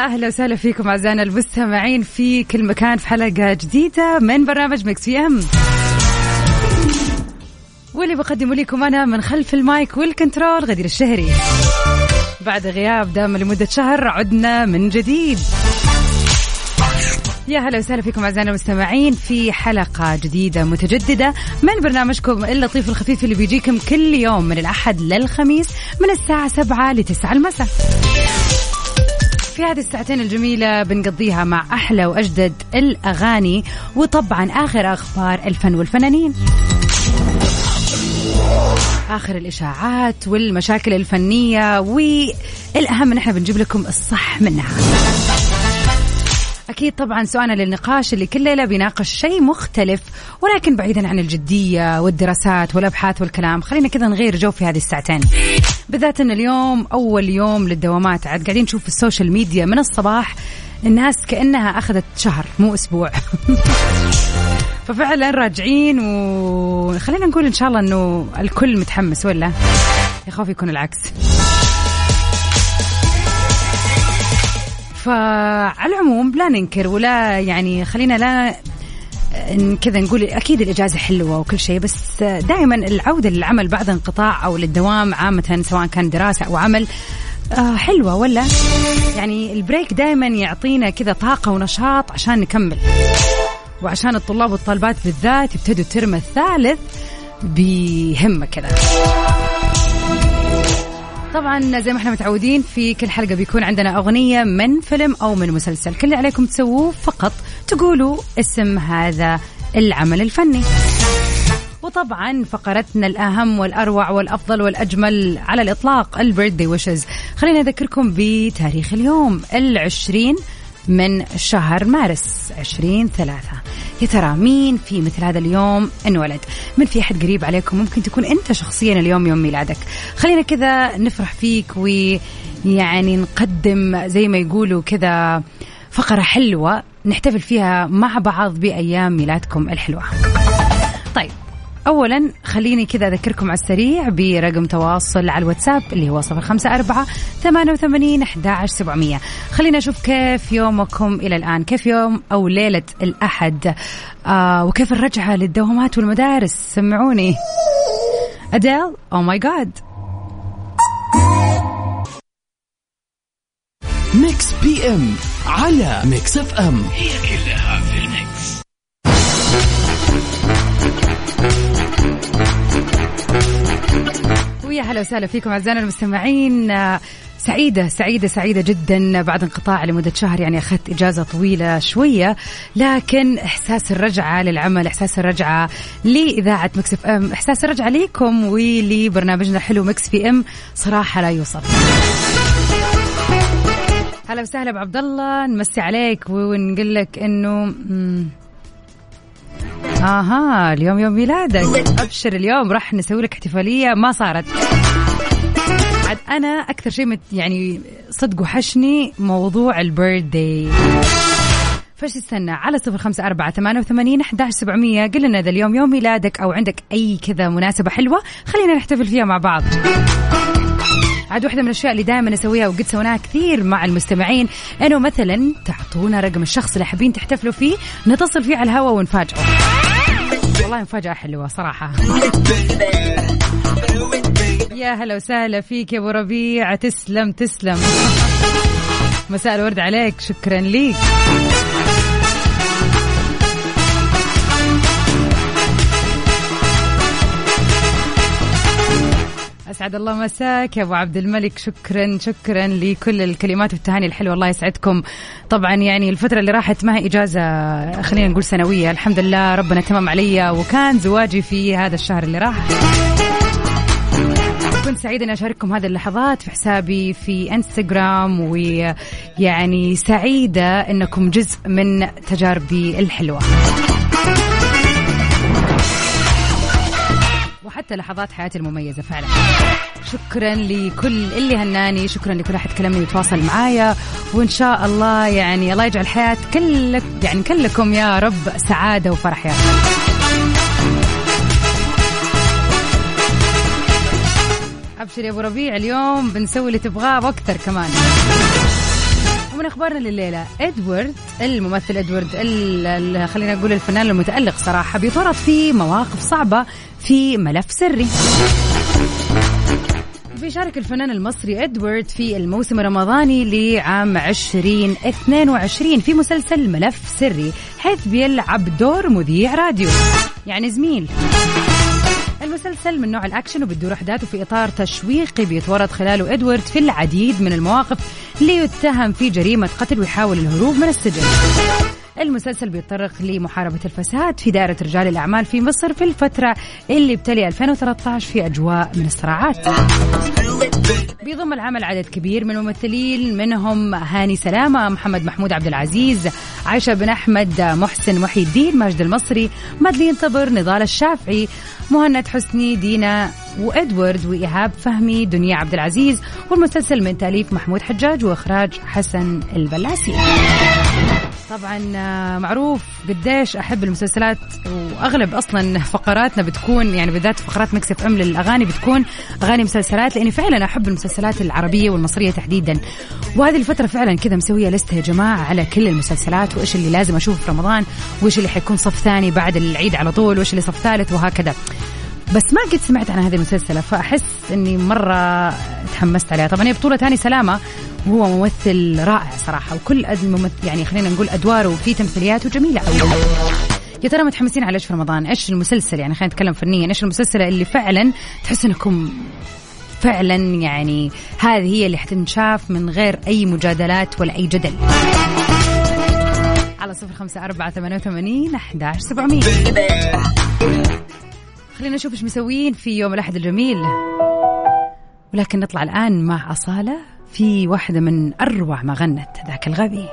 أهلا وسهلا فيكم أعزائنا المستمعين في كل مكان في حلقة جديدة من برنامج Mix PM واللي بقدمه لكم أنا من خلف ال mic وال control غدير الشهري. بعد غياب دام لمدة شهر عدنا من جديد. يا هلا وسهلا فيكم أعزائنا المستمعين في حلقة جديدة متجددة من برنامجكم اللطيف الخفيف اللي بيجيكم كل يوم من الأحد للخميس من الساعة 7 ل 9 المساء. في هذه الساعتين الجميلة بنقضيها مع أحلى وأجدد الأغاني وطبعا آخر أخبار الفن والفنانين. آخر الإشاعات والمشاكل الفنية والأهم نحن بنجيب لكم الصح منها. أكيد طبعا سؤالنا للنقاش اللي كل ليلة بيناقش شيء مختلف ولكن بعيدا عن الجدية والدراسات والأبحاث والكلام. خلينا كذا نغير جو في هذه الساعتين. بالذات أن اليوم أول يوم للدوامات عاد قاعدين نشوف في ال social media من الصباح الناس كأنها أخذت شهر مو أسبوع. ففعلا راجعين وخلينا نقول إن شاء الله أنه الكل متحمس ولا؟ يا خوف يكون العكس. فعلى العموم لا ننكر ولا يعني خلينا لا كذا نقول أكيد الإجازة حلوة وكل شيء بس دائما العودة للعمل بعد انقطاع أو للدوام عامة سواء كان دراسة أو عمل آه حلوة ولا؟ يعني ال break دائما يعطينا كذا طاقة ونشاط عشان نكمل. وعشان الطلاب والطالبات بالذات يبتدوا ال term الثالث بهمة كذا. طبعا زي ما إحنا متعودين في كل حلقة بيكون عندنا أغنية من فيلم أو من مسلسل. كل اللي عليكم تسووه فقط تقولوا اسم هذا العمل الفني. وطبعا فقرتنا الأهم والأروع والأفضل والأجمل على الإطلاق ال birthday wishes. خلينا أذكركم بتاريخ اليوم العشرين من شهر مارس 20 ثلاثة. يا ترى مين في مثل هذا اليوم انولد؟ من في أحد قريب عليكم ممكن تكون أنت شخصيا اليوم يوم ميلادك. خلينا كذا نفرح فيك ويعني نقدم زي ما يقولوا كذا فقرة حلوة نحتفل فيها مع بعض بأيام ميلادكم الحلوة. طيب اولا خليني كذا أذكركم على السريع برقم تواصل على الواتساب اللي هو صفر خمسة أربعة ثمانية وثمانين احدى سبعمئه خلينا نشوف كيف يومكم إلى الآن. كيف يوم أو ليلة الأحد؟ آه وكيف الرجعة للدوامات والمدارس؟ سمعوني. أديل Oh My God Mix PM على Mix FM. هي كلها هلا وسهلا فيكم أعزائنا المستمعين سعيدة سعيدة سعيدة جدا بعد انقطاع لمدة شهر يعني أخذت إجازة طويلة شوية لكن إحساس الرجعة للعمل إحساس الرجعة لإذاعة Mix FM إحساس الرجعة ليكم ولبرنامجنا الحلو Mix PM صراحة لا يوصف هلا وسهلا بعبد الله نمسي عليك ونقول لك إنه. آها اليوم يوم ميلادك. أبشر اليوم راح نسوي لك احتفالية. ما صارت. عاد أنا أكثر شيء مت يعني صدق وحشني موضوع البيرثدي فايش تستنى؟ على صفر خمسة أربعة ثمانية وثمانين أحداش سبعمية. قل لنا إذا اليوم يوم ميلادك أو عندك أي كذا مناسبة حلوة. خلينا نحتفل فيها مع بعض. عاد واحدة من الأشياء اللي دائما أسويها وقد سويناها كثير مع المستمعين إنه مثلا تعطونا رقم الشخص اللي حابين تحتفلوا فيه نتصل فيه على الهواء ونفاجئه. والله مفاجأة حلوة صراحة. يا هلا وسهلا فيك يا أبو ربيع تسلم تسلم. مساء الورد عليك شكرا ليك. يسعد الله مساك يا أبو عبد الملك. شكرا شكرا لكل الكلمات والتهاني الحلوة. الله يسعدكم. طبعا يعني الفترة اللي راحت ما هي إجازة خلينا نقول سنوية. الحمد لله ربنا تمم علي وكان زواجي في هذا الشهر اللي راح. كنت سعيدة أن أشارككم هذه اللحظات في حسابي في إنستغرام ويعني سعيدة أنكم جزء من تجاربي الحلوة. وحتى لحظات حياتي المميزة فعلا. شكرا لكل اللي هناني شكرا لكل أحد كلمني وتواصل معايا. وإن شاء الله يعني الله يجعل حياة كلك يعني كلكم يا رب سعادة وفرح يا رب. أبشر يا أبو ربيع اليوم بنسوي اللي تبغاه وأكثر كمان. ومن أخبارنا لليلة إدوارد الممثل إدوارد خلينا نقول الفنان المتألق صراحة بيتورط في مواقف صعبة في ملف سري. بيشارك الفنان المصري إدوارد في الموسم الرمضاني لعام 2022 في مسلسل ملف سري. حيث بيلعب دور مذيع راديو. يعني زميل. المسلسل من نوع الأكشن وبتدور أحداثه في إطار تشويقي بيتورط خلاله إدوارد في العديد من المواقف ليتهم في جريمة قتل ويحاول الهروب من السجن. المسلسل بيتطرق لمحاربة الفساد في دائرة رجال الأعمال في مصر في الفترة اللي بتلي 2013 في أجواء من الصراعات. بيضم العمل عدد كبير من الممثلين منهم هاني سلامة محمد محمود عبد العزيز عائشة بن أحمد محسن محي الدين ماجد المصري مادلين طبر نضال الشافعي مهند حسني دينا وإدوارد وإيهاب فهمي دنيا عبد العزيز والمسلسل من تأليف محمود حجاج وإخراج حسن البلاسي. طبعا آه، معروف قديش أحب المسلسلات وأغلب أصلا فقراتنا بتكون يعني بالذات فقرات مكسف إم للأغاني بتكون أغاني مسلسلات لأني فعلا أحب المسلسلات العربية والمصرية تحديدا. وهذه الفترة فعلا كذا مسوية لسته يا جماعة على كل المسلسلات وإيش اللي لازم أشوفه في رمضان وإيش اللي حيكون صف ثاني بعد العيد على طول وإيش اللي صف ثالث وهكذا. بس ما قد سمعت عن هذه المسلسلة فأحس أني مرة تحمست عليها طبعا هي بطولة تاني سلامة وهو ممثل رائع صراحة وكل الممثل يعني خلينا نقول أدواره في تمثيلياته جميلة أوي يا ترى متحمسين على إيش في رمضان؟ إيش المسلسل يعني خلينا نتكلم فنيا، إيش المسلسل اللي فعلا تحس إنكم فعلا يعني هذه هي اللي حتنشاف من غير أي مجادلات ولا أي جدل. على صفر خمسة أربعة ثمانية وثمانين أحداش سبعمية خلينا نشوف إيش مسوين في يوم الأحد الجميل. ولكن نطلع الآن مع أصالة في واحدة من أروع ما غنت ذاك الغبي.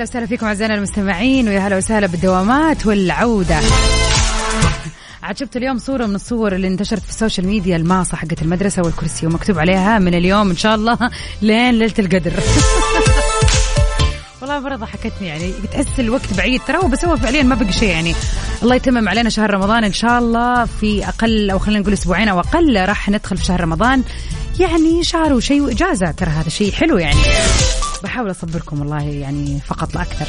هلا وسهلا فيكم أعزائنا المستمعين ويا هلا وسهلا بالدوامات والعودة. عاد شفت اليوم صورة من الصور اللي انتشرت في ال social media الماصة حقت المدرسة والكرسي ومكتوب عليها من اليوم إن شاء الله لين ليلة القدر. والله مرة ضحكتني يعني تحس الوقت بعيد ترى بس هو فعليا ما بقي شيء يعني. الله يتمم علينا شهر رمضان إن شاء الله في أقل أو خلينا نقول أسبوعين أو أقل راح ندخل في شهر رمضان. يعني شهر وشيء وإجازة ترى هذا شيء حلو يعني. بحاول أصبركم والله يعني فقط لا أكثر.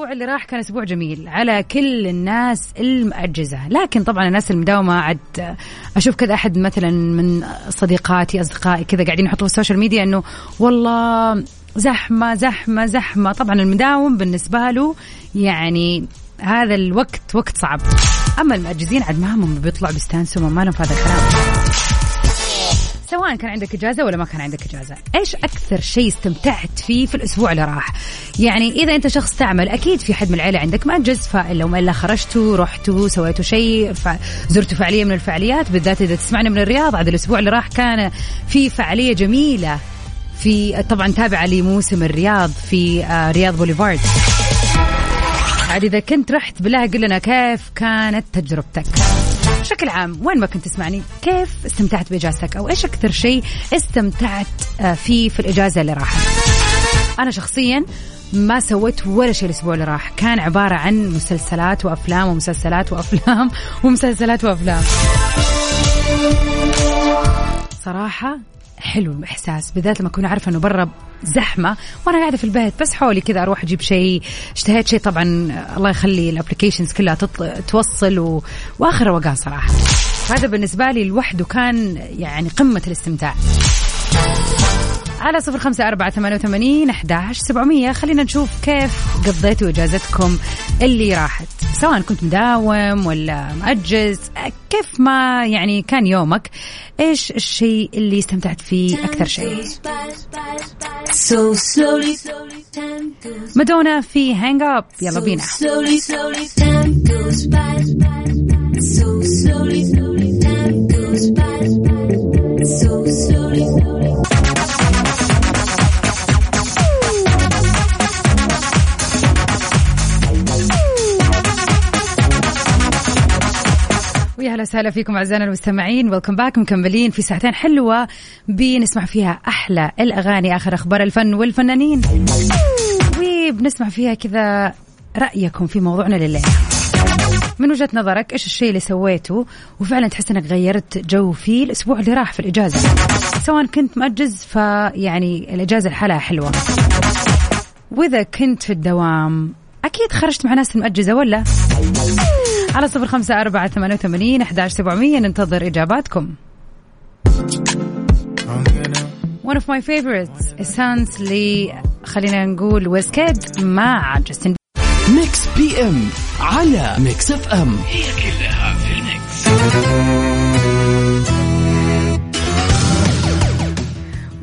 الأسبوع اللي راح كان أسبوع جميل على كل الناس المأجزه لكن طبعا الناس المداومة عاد أشوف كذا أحد مثلا من صديقاتي أصدقائي كذا قاعدين يحطوا في ال social media إنه والله زحمة زحمة زحمة. طبعا المداوم بالنسبة له يعني هذا الوقت وقت صعب. أما المأجزين عاد ما هم بيطلعوا بيستانسوا ما لهم في هذا الكلام. سواء كان عندك إجازة ولا ما كان عندك إجازة. إيش أكثر شيء استمتعت فيه في الأسبوع اللي راح؟ يعني إذا أنت شخص تعمل أكيد في حد من العيلة عندك مأجز فإلا وما إلا خرجتوا رحتوا سويتوا شيء. زرتوا فعالية من الفعاليات بالذات إذا تسمعنا من الرياض. عاد الأسبوع اللي راح كان في فعالية جميلة في طبعا تابعة لموسم الرياض في آه، رياض بوليفارد. عاد إذا كنت رحت بالله قل لنا كيف كانت تجربتك. بشكل عام وين ما كنت تسمعني كيف استمتعت بإجازتك؟ أو إيش أكثر شيء استمتعت آه، فيه في الإجازة اللي راحت؟ أنا شخصيا ما سويت ولا شيء الأسبوع اللي راح. كان عبارة عن مسلسلات وأفلام ومسلسلات وأفلام ومسلسلات وأفلام. صراحة حلو الإحساس بالذات لما أكون عارفه إنه برا زحمة وأنا قاعدة في البيت بس حولي كذا أروح أجيب شيء اشتهيت شيء طبعا الله يخلي الابلكيشنز كلها تطل... توصل و... وآخر روقان صراحة. هذا بالنسبة لي لوحده كان يعني قمة الاستمتاع. على صفر خمسة أربعة ثمانية وثمانين أحداش سبعمية. خلينا نشوف كيف قضيتوا إجازتكم اللي راحت. سواء كنت مداوم ولا مأجز كيف ما يعني كان يومك إيش الشيء اللي استمتعت فيه أكثر شيء؟ مادونا في Hung Up يلا بينا. So slowly, slowly. ويا هلا وسهلا فيكم أعزائنا المستمعين. Welcome back مكملين في ساعتين حلوة بنسمع فيها أحلى الأغاني آخر أخبار الفن والفنانين. وبنسمع فيها كذا رأيكم في موضوعنا لليله من وجهة نظرك إيش الشيء اللي سويته وفعلا تحس إنك غيرت جو فيه الأسبوع اللي راح في الإجازة؟ سواء كنت مأجز فيعني الإجازة لحالها حلوة. وإذا كنت في الدوام أكيد خرجت مع ناس مأجزة ولا؟ على صفر خمسة أربعة ثمانية وثمانين أحداش سبعمية. ننتظر إجاباتكم. One of my favorites songs ل خلينا نقول Wizkid مع Justin Mix PM على Mix FM هي كلها في ال mix.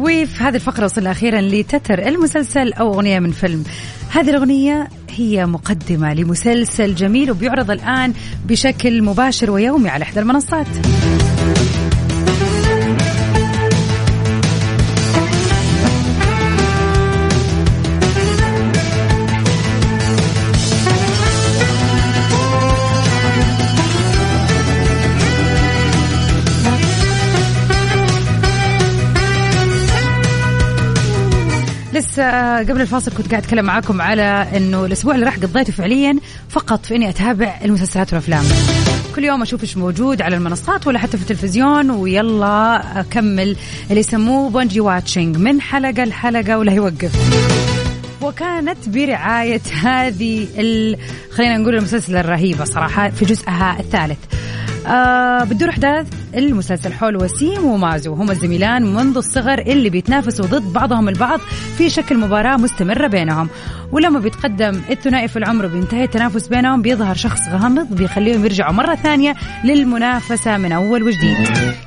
وفي هذه الفقرة وصلنا أخيرا لتتر المسلسل أو أغنية من فيلم. هذه الأغنية هي مقدمة لمسلسل جميل وبيعرض الآن بشكل مباشر ويومي على إحدى المنصات. قبل الفاصل كنت قاعد أتكلم معاكم على إنه الأسبوع اللي راح قضيته فعليا فقط في إني أتابع المسلسلات والأفلام. كل يوم أشوف إيش موجود على المنصات ولا حتى في التلفزيون ويلا أكمل اللي يسموه binge watching من حلقة لحلقة ولا يوقف. وكانت برعاية هذه خلينا نقول المسلسل الرهيبة صراحة في جزءها الثالث. آه بتدور احداث المسلسل حول وسيم ومازو. هم الزميلان منذ الصغر اللي بيتنافسوا ضد بعضهم البعض في شكل مباراة مستمرة بينهم. ولما بيتقدم الثنائي في العمر وبينتهي التنافس بينهم بيظهر شخص غامض بيخليهم يرجعوا مرة ثانية للمنافسة من أول وجديد.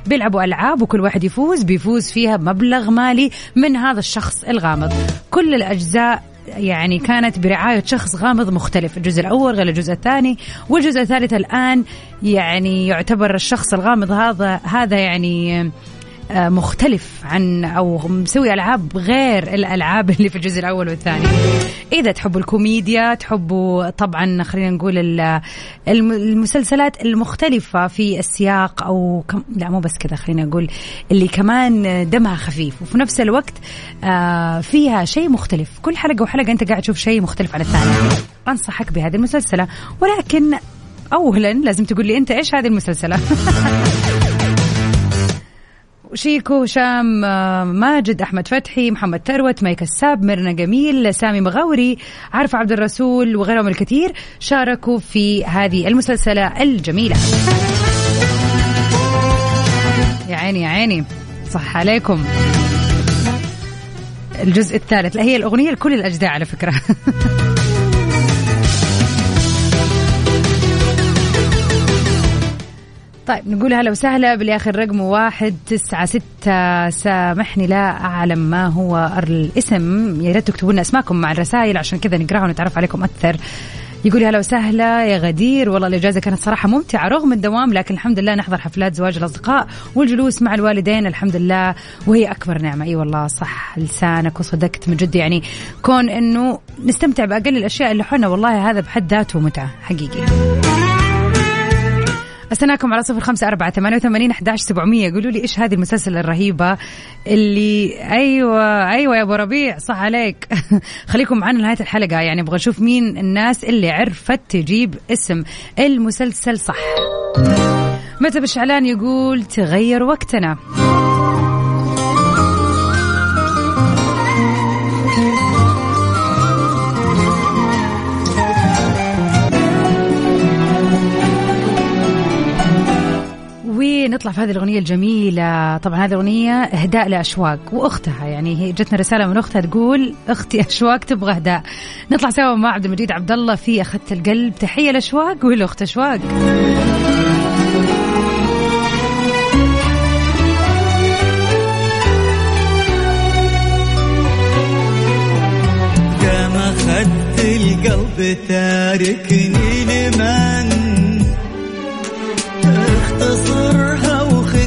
بيلعبوا ألعاب وكل واحد يفوز بيفوز فيها بمبلغ مالي من هذا الشخص الغامض. كل الأجزاء يعني كانت برعاية شخص غامض مختلف الجزء الأول غير الجزء الثاني والجزء الثالث الآن يعني يعتبر الشخص الغامض هذا هذا يعني مختلف عن أو مسوي ألعاب غير الألعاب اللي في الجزء الأول والثاني. إذا تحبوا الكوميديا تحبوا طبعا خلينا نقول المسلسلات المختلفة في السياق أو كم لا مو بس كذا خلينا نقول اللي كمان دمها خفيف. وفي نفس الوقت آه، فيها شيء مختلف. كل حلقة وحلقة أنت قاعد تشوف شيء مختلف عن الثاني. أنصحك بهذه المسلسلة. ولكن اولا لازم تقول لي أنت إيش هذه المسلسلة؟ شيكو هشام آه، ماجد أحمد فتحي محمد ثروت ماي كساب ميرنا جميل سامي مغاوري عارف عبد الرسول وغيرهم الكثير شاركوا في هذه المسلسلة الجميلة. يا عيني يا عيني صح عليكم. الجزء الثالث لا هي الأغنية لكل الاجزاء على فكرة. طيب نقول هلا وسهلا باللي اخر رقمه واحد تسعة ستة سامحني لا أعلم ما هو الاسم. يا ريت تكتبوا لنا أسماءكم مع الرسائل عشان كذا نقراها ونتعرف عليكم أكثر. يقول هلا وسهلا يا غدير والله الإجازة كانت صراحة ممتعة رغم الدوام لكن الحمد لله نحضر حفلات زواج الأصدقاء والجلوس مع الوالدين الحمد لله وهي أكبر نعمة. أي والله صح لسانك وصدقت من جد يعني كون إنه نستمتع بأقل الأشياء اللي حولنا والله هذا بحد ذاته متعة حقيقي أستناكم على صفر خمسة أربعة ثمانية وثمانين أحداش سبعمية. قولوا لي إيش هذه المسلسل الرهيبة اللي أيوة أيوة يا أبو ربيع صح عليك. خليكم معنا لنهاية الحلقة. يعني أبغى أشوف مين الناس اللي عرفت تجيب اسم المسلسل صح. متى بشعلان يقول تغير وقتنا؟ ونطلع في هذه الأغنية الجميلة. طبعا هذه الأغنية إهداء لأشواق وأختها. يعني هي جتنا رسالة من أختها تقول أختي أشواق تبغى إهداء. نطلع سوا مع عبد المجيد عبد الله في أخذت القلب. تحية لأشواق والأخت أشواق. أخذت القلب تاركني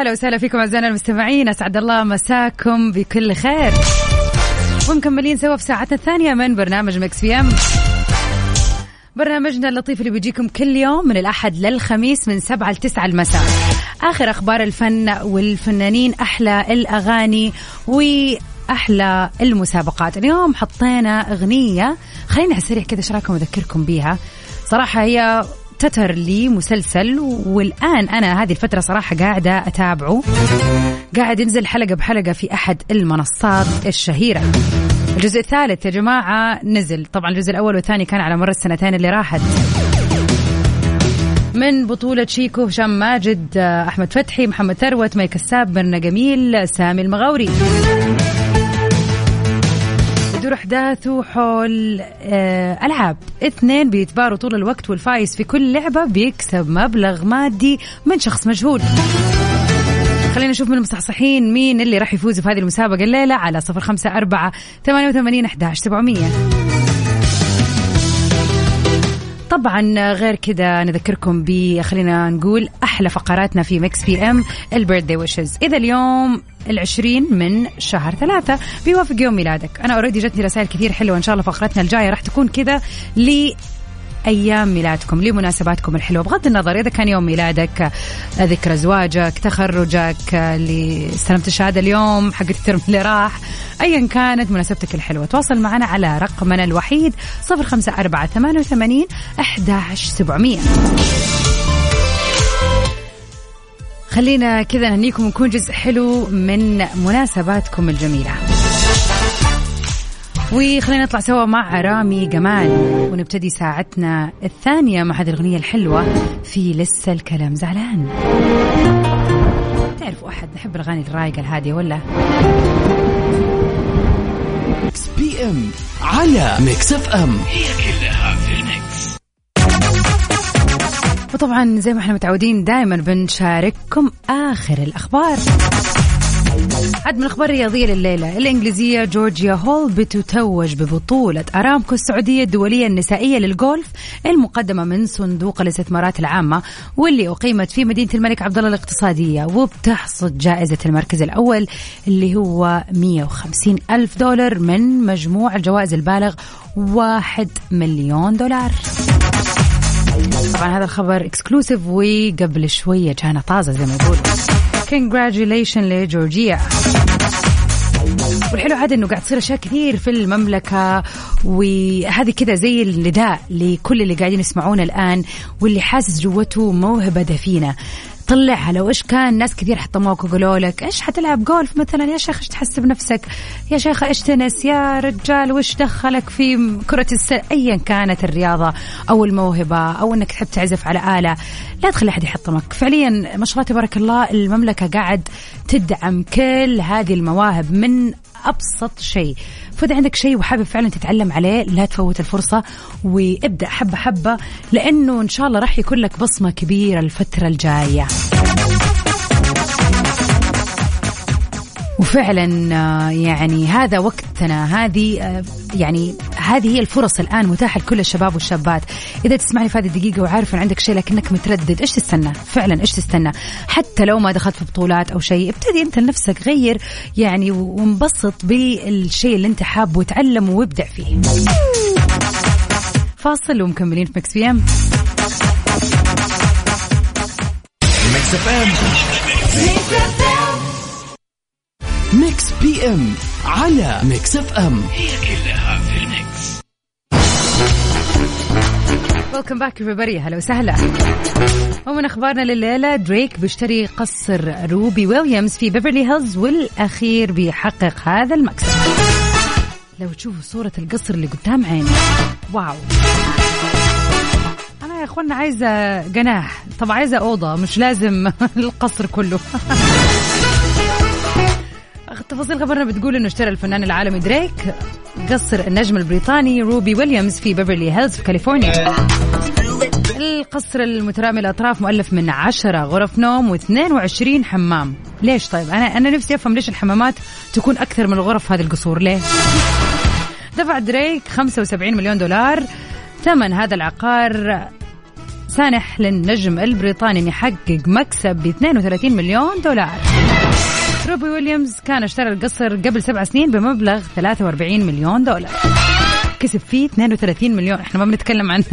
هلا وسهلا فيكم أعزائنا المستمعين. أسعد الله مساكم بكل خير. ومكملين سوا في ساعتنا الثانية من برنامج Mix PM. برنامجنا اللطيف اللي بيجيكم كل يوم من الأحد للخميس من سبعة لتسعة المساء. آخر أخبار الفن والفنانين أحلى الأغاني وأحلى المسابقات. اليوم حطينا أغنية خلينا على السريع كذا إيش رأيكم أذكركم بيها؟ صراحة هي تتر لي مسلسل والآن أنا هذه الفترة صراحة قاعدة أتابعه. قاعد ينزل حلقة بحلقة في أحد المنصات الشهيرة. الجزء الثالث يا جماعة نزل. طبعا الجزء الأول والثاني كان على مر السنتين اللي راحت. من بطولة شيكو هشام ماجد أحمد فتحي محمد ثروت مي كساب مرنا جميل سامي المغاوري. تدور أحداثه حول آه، ألعاب. اثنين بيتباروا طول الوقت والفايز في كل لعبة بيكسب مبلغ مادي من شخص مجهول. خلينا نشوف من المصحصحين مين اللي راح يفوز في هذه المسابقة الليلة على صفر خمسة أربعة ثمانية وثمانين أحداش سبعمية. طبعا غير كذا نذكركم ب خلينا نقول أحلى فقراتنا في Mix PM ال birthday wishes إذا اليوم العشرين من شهر ثلاثة بيوافق يوم ميلادك. أنا already جتني رسائل كثير حلوة إن شاء الله فقرتنا الجاية راح تكون كذا أيام ميلادكم لمناسباتكم الحلوة. بغض النظر إذا كان يوم ميلادك ذكرى زواجك تخرجك اللي استلمت الشهادة اليوم حق الترم اللي راح ايا كانت مناسبتك الحلوة. تواصل معنا على رقمنا الوحيد 054 88 11700 خلينا كذا نهنيكم ونكون جزء حلو من مناسباتكم الجميلة. وخلينا نطلع سوا مع رامي جمال ونبتدي ساعتنا الثانية مع هذه الأغنية الحلوة في لسه الكلام. زعلان. تعرفوا أحد نحب الأغاني الرايقة الهادية ولا؟ Mix PM على Mix FM. هي كلها في ال mix. وطبعا زي ما إحنا متعودين دائما بنشارككم آخر الأخبار. عد من الأخبار الرياضية لليلة الإنجليزية جورجيا هول بتتوج ببطولة أرامكو السعودية الدولية النسائية للجولف المقدمة من صندوق الاستثمارات العامة واللي أقيمت في مدينة الملك عبدالله الاقتصادية وبتحصد جائزة المركز الأول اللي هو 150 ألف دولار من مجموع الجوائز البالغ 1 مليون دولار. طبعا هذا الخبر اكسكلوسيف وقبل شوية جانا طازة زي ما يقولوا. Congratulations لجورجيا. والحلو هذا إنه قاعد تصير أشياء كثير في المملكة وهذه كذا زي النداء لكل اللي قاعدين يسمعونا الآن واللي حاسس جوته موهبة دفينة. طلعها لو إيش كان؟ ناس كثير حطموك وقالوا لك. إيش حتلعب جولف مثلا؟ يا شيخ إيش تحس بنفسك؟ يا شيخ إيش تنس؟ يا رجال وش دخلك في كرة السلة ايا كانت الرياضة أو الموهبة أو إنك تحب تعزف على آلة. لا تخلي أحد يحطمك. فعليا ما شاء الله تبارك الله المملكة قاعد تدعم كل هذه المواهب من أبسط شيء. فاذا عندك شيء وحابب فعلا تتعلم عليه لا تفوت الفرصة وابدأ حبة حبة لأنه إن شاء الله راح يكون لك بصمة كبيرة الفترة الجاية. وفعلا آه، يعني هذا وقتنا هذه آه، يعني هذه هي الفرص الآن متاحة لكل الشباب والشابات. إذا تسمعني في هذه الدقيقة وعارف إن عندك شيء لكنك متردد إيش تستنى؟ فعلا إيش تستنى؟ حتى لو ما دخلت في بطولات أو شيء ابتدي أنت لنفسك غير يعني وانبسط بالشيء اللي أنت حابه وتعلم وابدع فيه. فاصل ومكملين في Mix PM. Mix FM. Mix PM على Mix FM هي كلها في ال mix. Welcome back everybody. هلا وسهلا. ومن أخبارنا لليلة دريك بيشتري قصر روبي ويليامز في بيفرلي هيلز والأخير بيحقق هذا المكسب لو تشوفوا صورة القصر اللي قدام عيني. Wow. أنا يا أخوانا عايزة جناح. طب عايزة أوضة مش لازم القصر كله. تفاصيل خبرنا بتقول إنه اشترى الفنان العالمي دريك قصر النجم البريطاني روبي ويليامز في بيفرلي هيلز في كاليفورنيا. القصر المترامي الاطراف مؤلف من 10 غرف نوم و22 حمام. ليش طيب؟ أنا أنا نفسي أفهم ليش الحمامات تكون أكثر من الغرف هذه القصور ليه دفع دريك 75 مليون دولار ثمن هذا العقار سانح للنجم البريطاني ان يحقق مكسب ب 32 مليون دولار. روبي ويليامز كان اشترى القصر قبل سبع سنين بمبلغ 43 مليون دولار. كسب فيه 32 مليون. إحنا ما بنتكلم عن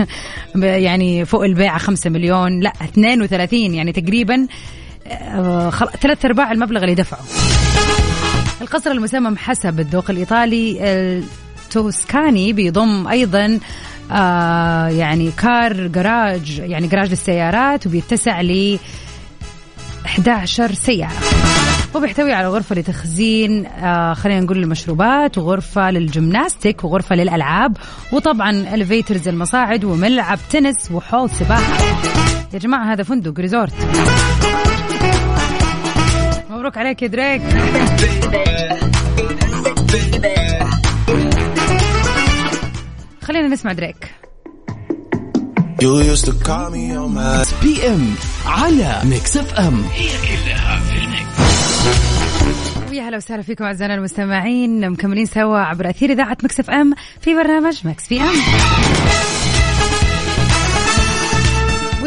يعني فوق البيعة 5 مليون. لا 32 يعني تقريبا آه، ثلاث أرباع المبلغ اللي دفعه. القصر المسمم حسب الذوق الإيطالي التوسكاني بيضم أيضا آه يعني car garage يعني جراج للسيارات وبيتسع ل 11 سيارة وبيحتوي على غرفة لتخزين آه خلينا نقول المشروبات وغرفة لل gymnastic وغرفة للألعاب وطبعا elevators المصاعد وملعب تنس وحوض سباحة. يا جماعة هذا فندق resort. مبروك عليك يا دريك. خلينا نسمع دريك. You used to call me on my PM على Mix FM. هي كلها في ال mix ويا هلا وسهلا فيكم أعزائنا المستمعين. مكملين سوا عبر أثير إذاعة Mix FM في برنامج Mix PM.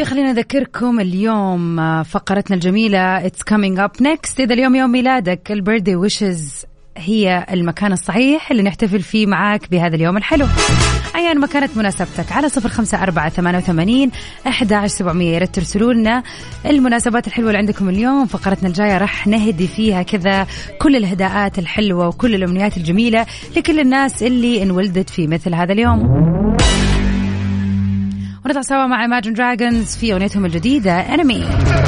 وخلينا نذكركم اليوم آه، فقرتنا الجميلة It's coming up next. إذا اليوم يوم ميلادك البيرثدي ويشز هي المكان الصحيح اللي نحتفل فيه معاك بهذا اليوم الحلو. أيا ما كانت مناسبتك. على صفر خمسة أربعة ثمانية وثمانين أحد عشر سبعمية ريت ترسلوا لنا المناسبات الحلوة اللي عندكم اليوم. فقرتنا الجاية راح نهدي فيها كذا كل الهداءات الحلوة وكل الأمنيات الجميلة لكل الناس اللي انولدت في مثل هذا اليوم. ونطلع سوا مع Imagine Dragons في أغنيتهم الجديدة I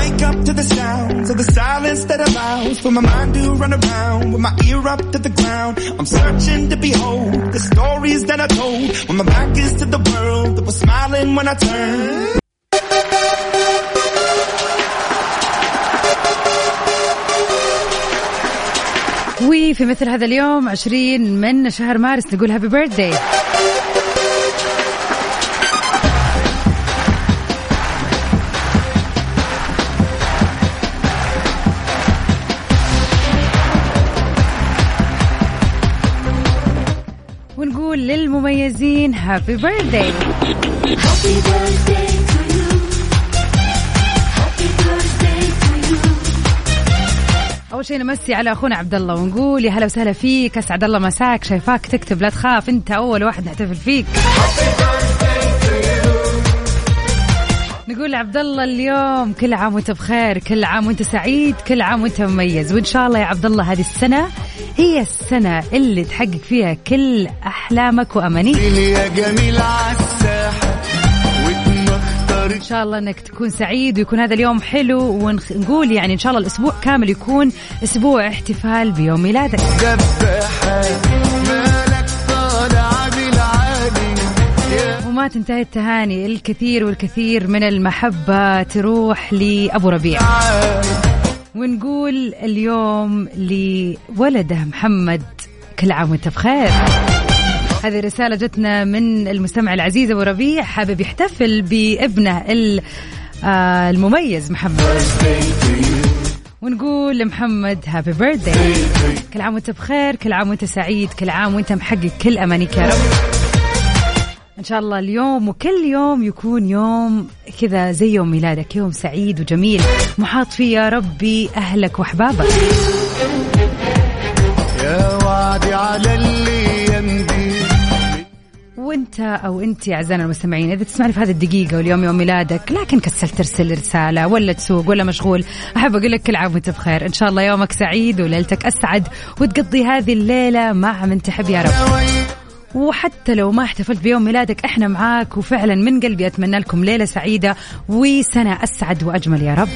wake up to the sounds of the silence that allows for my mind to run around with my ear up to the ground. I'm searching to behold the stories that I told when my back is to the world that was smiling when I turned. وفي مثل هذا اليوم 20 من شهر مارس نقول هابي بيرثداي للمميزين. هابي بيرثداي أول شيء نمسي على أخونا عبد الله ونقول يا هلا وسهلا فيك. أسعد الله مساك. شايفاك تكتب لا تخاف. أنت أول واحد نحتفل فيك. نقول عبد الله اليوم كل عام وانت بخير كل عام وانت سعيد كل عام وانت مميز. وإن شاء الله يا عبد الله هذه السنة هي السنة اللي تحقق فيها كل أحلامك وامانيك يا جميل إن شاء الله إنك تكون سعيد ويكون هذا اليوم حلو ونقول يعني إن شاء الله الأسبوع كامل يكون أسبوع احتفال بيوم ميلادك. تنتهي التهاني الكثير والكثير من المحبة تروح لأبو ربيع. ونقول اليوم لولده محمد كل عام وانت بخير. هذه رسالة جتنا من المستمع العزيز أبو ربيع حابب يحتفل بابنه آه، المميز محمد. ونقول لمحمد هابي بيرثداي كل عام وانت بخير كل عام وانت سعيد كل عام وانت محقق كل أمانيك يا رب. إن شاء الله اليوم وكل يوم يكون يوم كذا زي يوم ميلادك يوم سعيد وجميل. محاط فيه يا ربي أهلك وأحبابك. يا وعدي على اللي يمضي وانت أو انت أعزائنا المستمعين إذا تسمعني في هذه الدقيقة واليوم يوم ميلادك لكن كسلت ترسل رسالة ولا تسوق ولا مشغول. أحب أقول لك كل عام وأنت بخير. إن شاء الله يومك سعيد وليلتك أسعد وتقضي هذه الليلة مع من تحب يا رب. وحتى لو ما احتفلت بيوم ميلادك إحنا معاك. وفعلا من قلبي أتمنى لكم ليلة سعيدة وسنة أسعد وأجمل يا رب.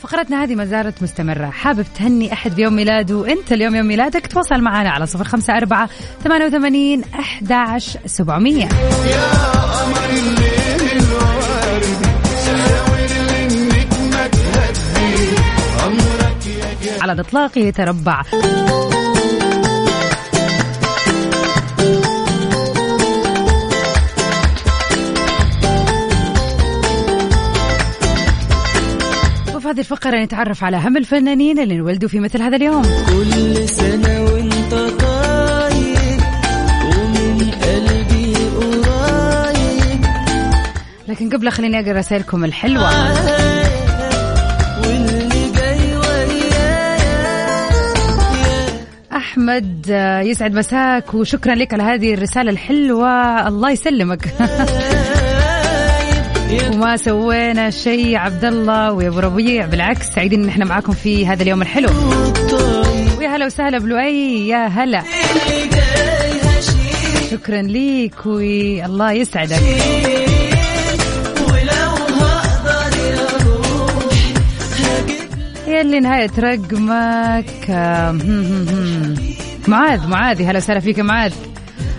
فقرتنا هذه ما زالت مستمرة. حابب تهني أحد بيوم ميلاده؟ وأنت اليوم يوم ميلادك تواصل معنا على صفر خمسة أربعة ثمانية وثمانين أحد سبعمية. يا على الإطلاق يتربع وفي هذه الفقرة نتعرف على أهم الفنانين اللي انولدوا في مثل هذا اليوم. كل سنة وانت طاير ومن قلبي قريب لكن قبل خليني أقرأ رسائلكم الحلوة. أحمد آه، يسعد مساك وشكرا لك على هذه الرسالة الحلوة. الله يسلمك. وما سوينا شيء عبد الله ويا أبو ربيع بالعكس سعيدين إن إحنا معاكم في هذا اليوم الحلو. ويا هلا وسهلا بلؤي يا هلا. شكرا ليك والله يسعدك. يا اللي نهاية رقمك آه،. معاذ معاذ هلا وسهلا فيك معاذ.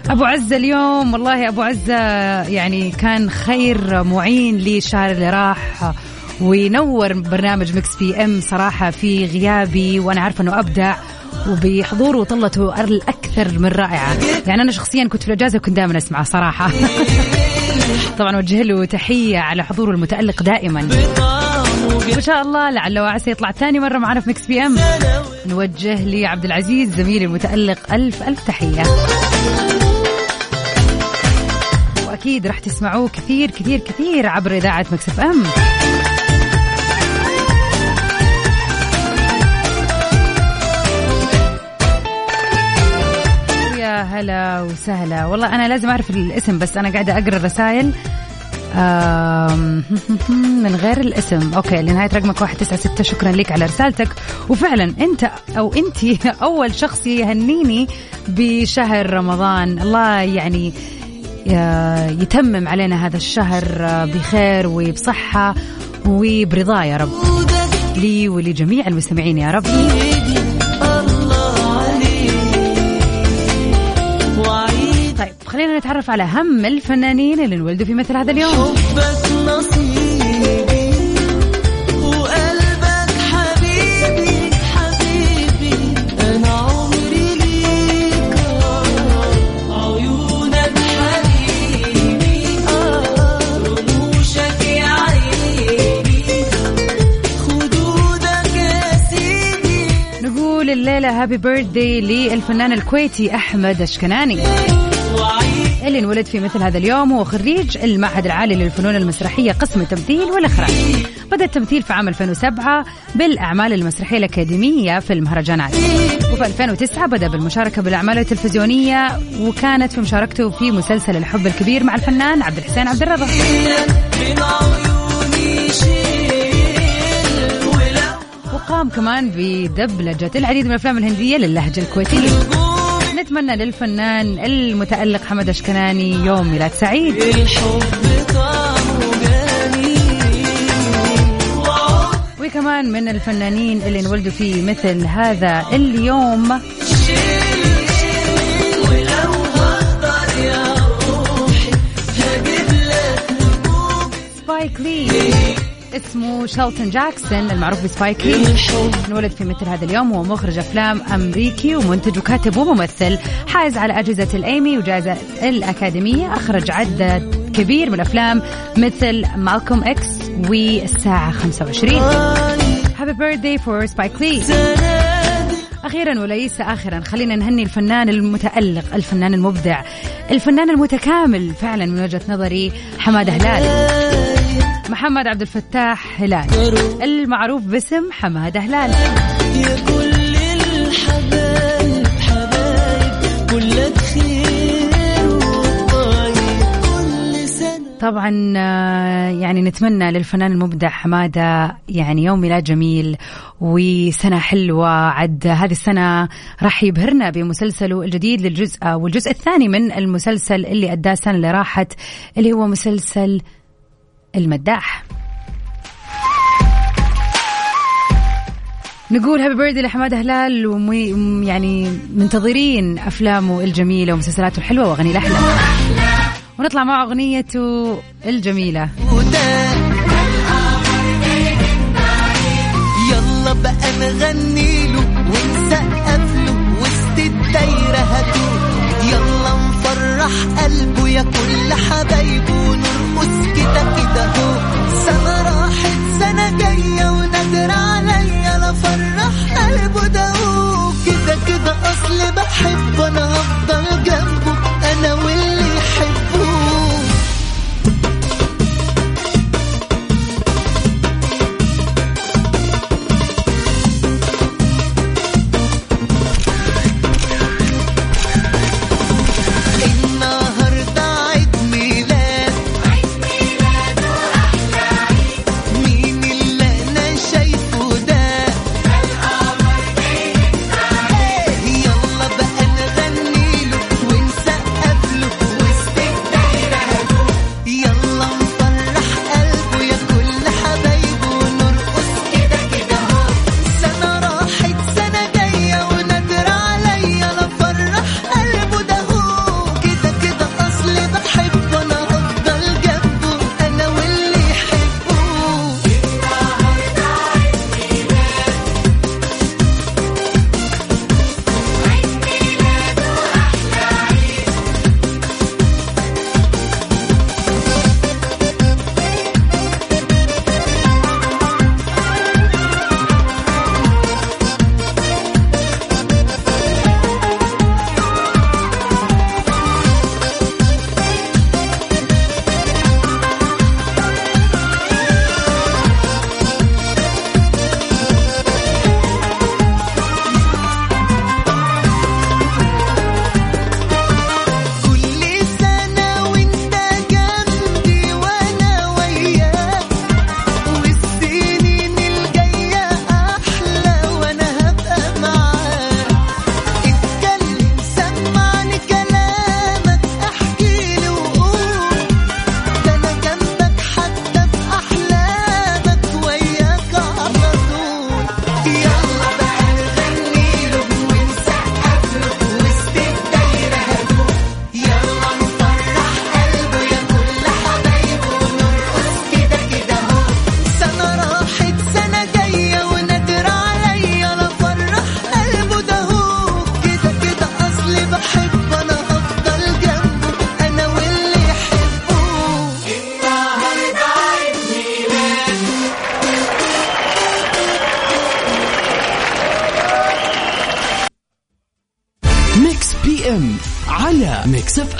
أبو عزة اليوم والله أبو عزة يعني كان خير معين للشهر اللي راح. وينور برنامج Mix PM صراحة في غيابي وأنا عارفة إنه أبدع وبحضوره وطلته الأكثر من رائعة. يعني أنا شخصيا كنت في الإجازة وكنت دائما أسمعه صراحة. طبعا وجه له تحية على حضوره المتألق دائما. وان شاء الله لعل وعسى يطلع ثاني مرة معنا في مكس PM نوجه لعبد العزيز زميلي المتألق. ألف ألف تحية. وأكيد راح تسمعوه كثير كثير كثير عبر إذاعة مكس إف إم يا هلا وسهلا. والله أنا لازم أعرف الاسم بس أنا قاعدة أقرأ الرسائل. من غير الاسم. أوكي لنهاية رقمك 196 شكرا لك على رسالتك. وفعلا أنت أو انت أول شخص يهنيني بشهر رمضان. الله يعني ي- يتمم علينا هذا الشهر بخير وبصحة وبرضا يا رب. لي ولجميع المستمعين يا رب. طيب خلينا نتعرف على أهم الفنانين اللي انولدوا في مثل هذا اليوم. حبك نصيبي وقلبك حبيبي حبيبي أنا عمري ليك. عيونك حبيبي رموشك يا عيني. خدودك يا سيدي. نقول الليلة هابي بيرثدي للفنان الكويتي أحمد أشكناني. اللي انولد في مثل هذا اليوم هو خريج المعهد العالي للفنون المسرحية قسم التمثيل والإخراج. بدأ التمثيل في عام 2007 بالأعمال المسرحية الأكاديمية في المهرجانات. وفي 2009 بدأ بالمشاركة بالأعمال التلفزيونية وكانت في مشاركته في مسلسل الحب الكبير مع الفنان عبد الحسين عبد الرضا. وقام كمان بدبلجة العديد من الأفلام الهندية للهجة الكويتية. نتمنى للفنان المتألق حمد أشكناني يوم ميلاد سعيد. وكمان من الفنانين اللي انولدوا في مثل هذا اليوم. سبايك لي اسمه شالتون جاكسون المعروف بسبايك لي انولد في مثل هذا اليوم هو مخرج أفلام أمريكي ومنتج وكاتب وممثل. حائز على جائزة الإيمي وجائزة الأكاديمية أخرج عدد كبير من الأفلام مثل مالكوم إكس والساعة 25 happy birthday for سبايك لي أخيرا وليس اخرا خلينا نهني الفنان المتألق الفنان المبدع الفنان المتكامل فعلا من وجهة نظري حمادة هلال. محمد عبد الفتاح هلال. المعروف باسم حمادة هلال. يا كل الحبايب حبايب كلك خير وطيب كل سنة. طبعا آه، يعني نتمنى للفنان المبدع حمادة يعني يوم ميلاد جميل وسنة حلوة. عد هذه السنة راح يبهرنا بمسلسله الجديد للجزء والجزء الثاني من المسلسل اللي أداه السنة اللي راحت اللي هو مسلسل المداح. نقول هابي بيرثدي لحمادة هلال ومي يعني منتظرين أفلامه الجميلة ومسلسلاته الحلوة واغانيه الاحلى ونطلع مع أغنيته الجميلة. يلا بقى نغني له ونسقف له وسط الدايرة هدوء. يلا نفرح قلبه يا كل حبايبه. هو سنة راحت سنة جاية ونادر عليا لا فرح قلبه ده كده كده أصل بحبه.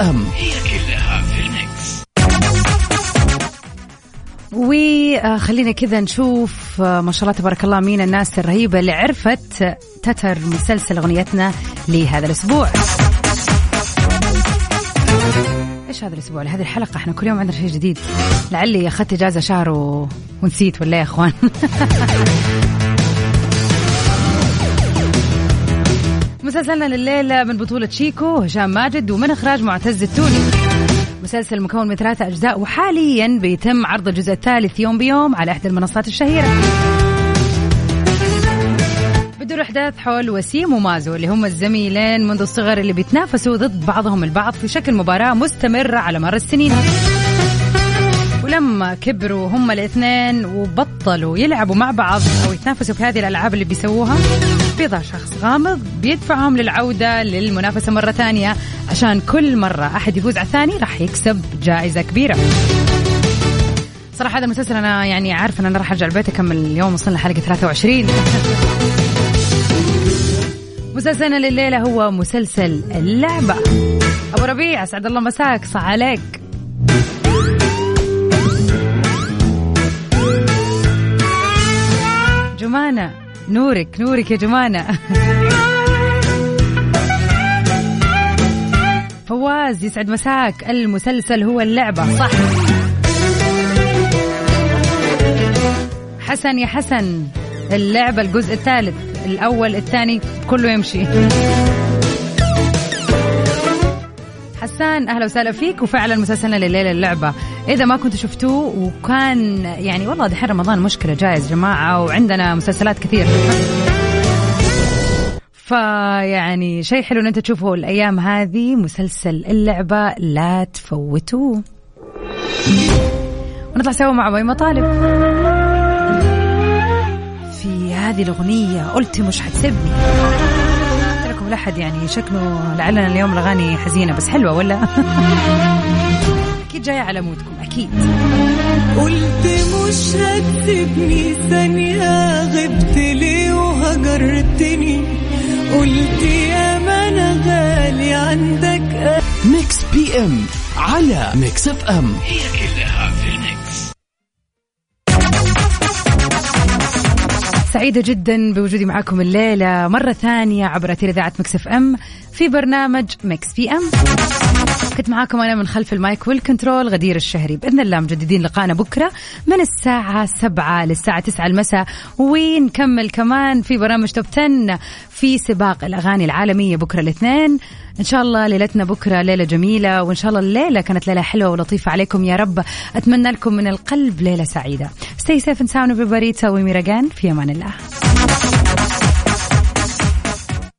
أم. هي كلها في الميكس وخلينا كذا نشوف آه، ما شاء الله تبارك الله مين الناس الرهيبة اللي عرفت تتر مسلسل أغنيتنا لهذا الأسبوع. إيش هذا الأسبوع؟ لهذه الحلقة إحنا كل يوم عندنا شيء جديد. لعلي اخذت اجازه شهر و... ونسيت ولا يا إخوان. مسلسلنا لليلة من بطولة شيكو هشام ماجد ومن إخراج معتز التوني. مسلسل مكون من ثلاثة أجزاء وحاليا بيتم عرض الجزء الثالث يوم بيوم على إحدى المنصات الشهيرة. بتدور أحداث حول وسيم ومازو اللي هم الزميلين منذ الصغر اللي بيتنافسوا ضد بعضهم البعض في شكل مباراة مستمرة على مر السنين. ولما كبروا هم الاثنين وبطلوا يلعبوا مع بعض أو يتنافسوا في هذه الألعاب اللي بيسووها بيظهر شخص غامض بيدفعهم للعودة للمنافسة مرة ثانية. عشان كل مرة أحد يفوز على الثاني راح يكسب جائزة كبيرة. صراحة هذا المسلسل أنا يعني عارفة أن أنا راح أرجع البيت أكمل اليوم وصلنا حلقة 23 مسلسلنا لليلة هو مسلسل اللعبة. أبو ربيع أسعد الله مساك صح عليك. جمانة. نورك نورك يا جمانة. فواز يسعد مساك. المسلسل هو اللعبة. صح. حسن يا حسن. اللعبة الجزء الثالث. الأول الثاني كله يمشي. حسان أهلا وسهلا فيك وفعلا مسلسلنا لليلة اللعبة. إذا ما كنتوا شفتوه وكان يعني والله دحين رمضان مشكلة جايز جماعة وعندنا مسلسلات كثير. فيعني شيء حلو إن أنت تشوفوا الأيام هذه مسلسل اللعبة لا تفوتوه. ونطلع سوا مع باي مطالب. في هذه الأغنية قلت مش حتسيبني لا يعني شكله لعلنا اليوم الأغاني حزينة بس حلوة ولا؟ أكيد جاية على مودكم أكيد. قلت مش هتسيبني ثانية غبت ليه وهجرتني؟ قلت يا ما أنا غالي عندك ميكس PM على ميكس إف إم. هي كلها سعيدة جدا بوجودي معكم الليلة. مرة ثانية عبر أثير إذاعة مكس إف إم. في برنامج مكس PM كنت معاكم أنا من خلف ال mic وال control غدير الشهري. بإذن الله مجددين لقانا بكرة من الساعة سبعة للساعة تسعة المساء. ونكمل كمان في برامج top 10 في سباق الأغاني العالمية بكرة الاثنين. إن شاء الله ليلتنا بكرة ليلة جميلة وإن شاء الله الليلة كانت ليلة حلوة ولطيفة عليكم يا رب. أتمنى لكم من القلب ليلة سعيدة. Stay safe and sound everybody. تسوي ميراجان في أمان الله.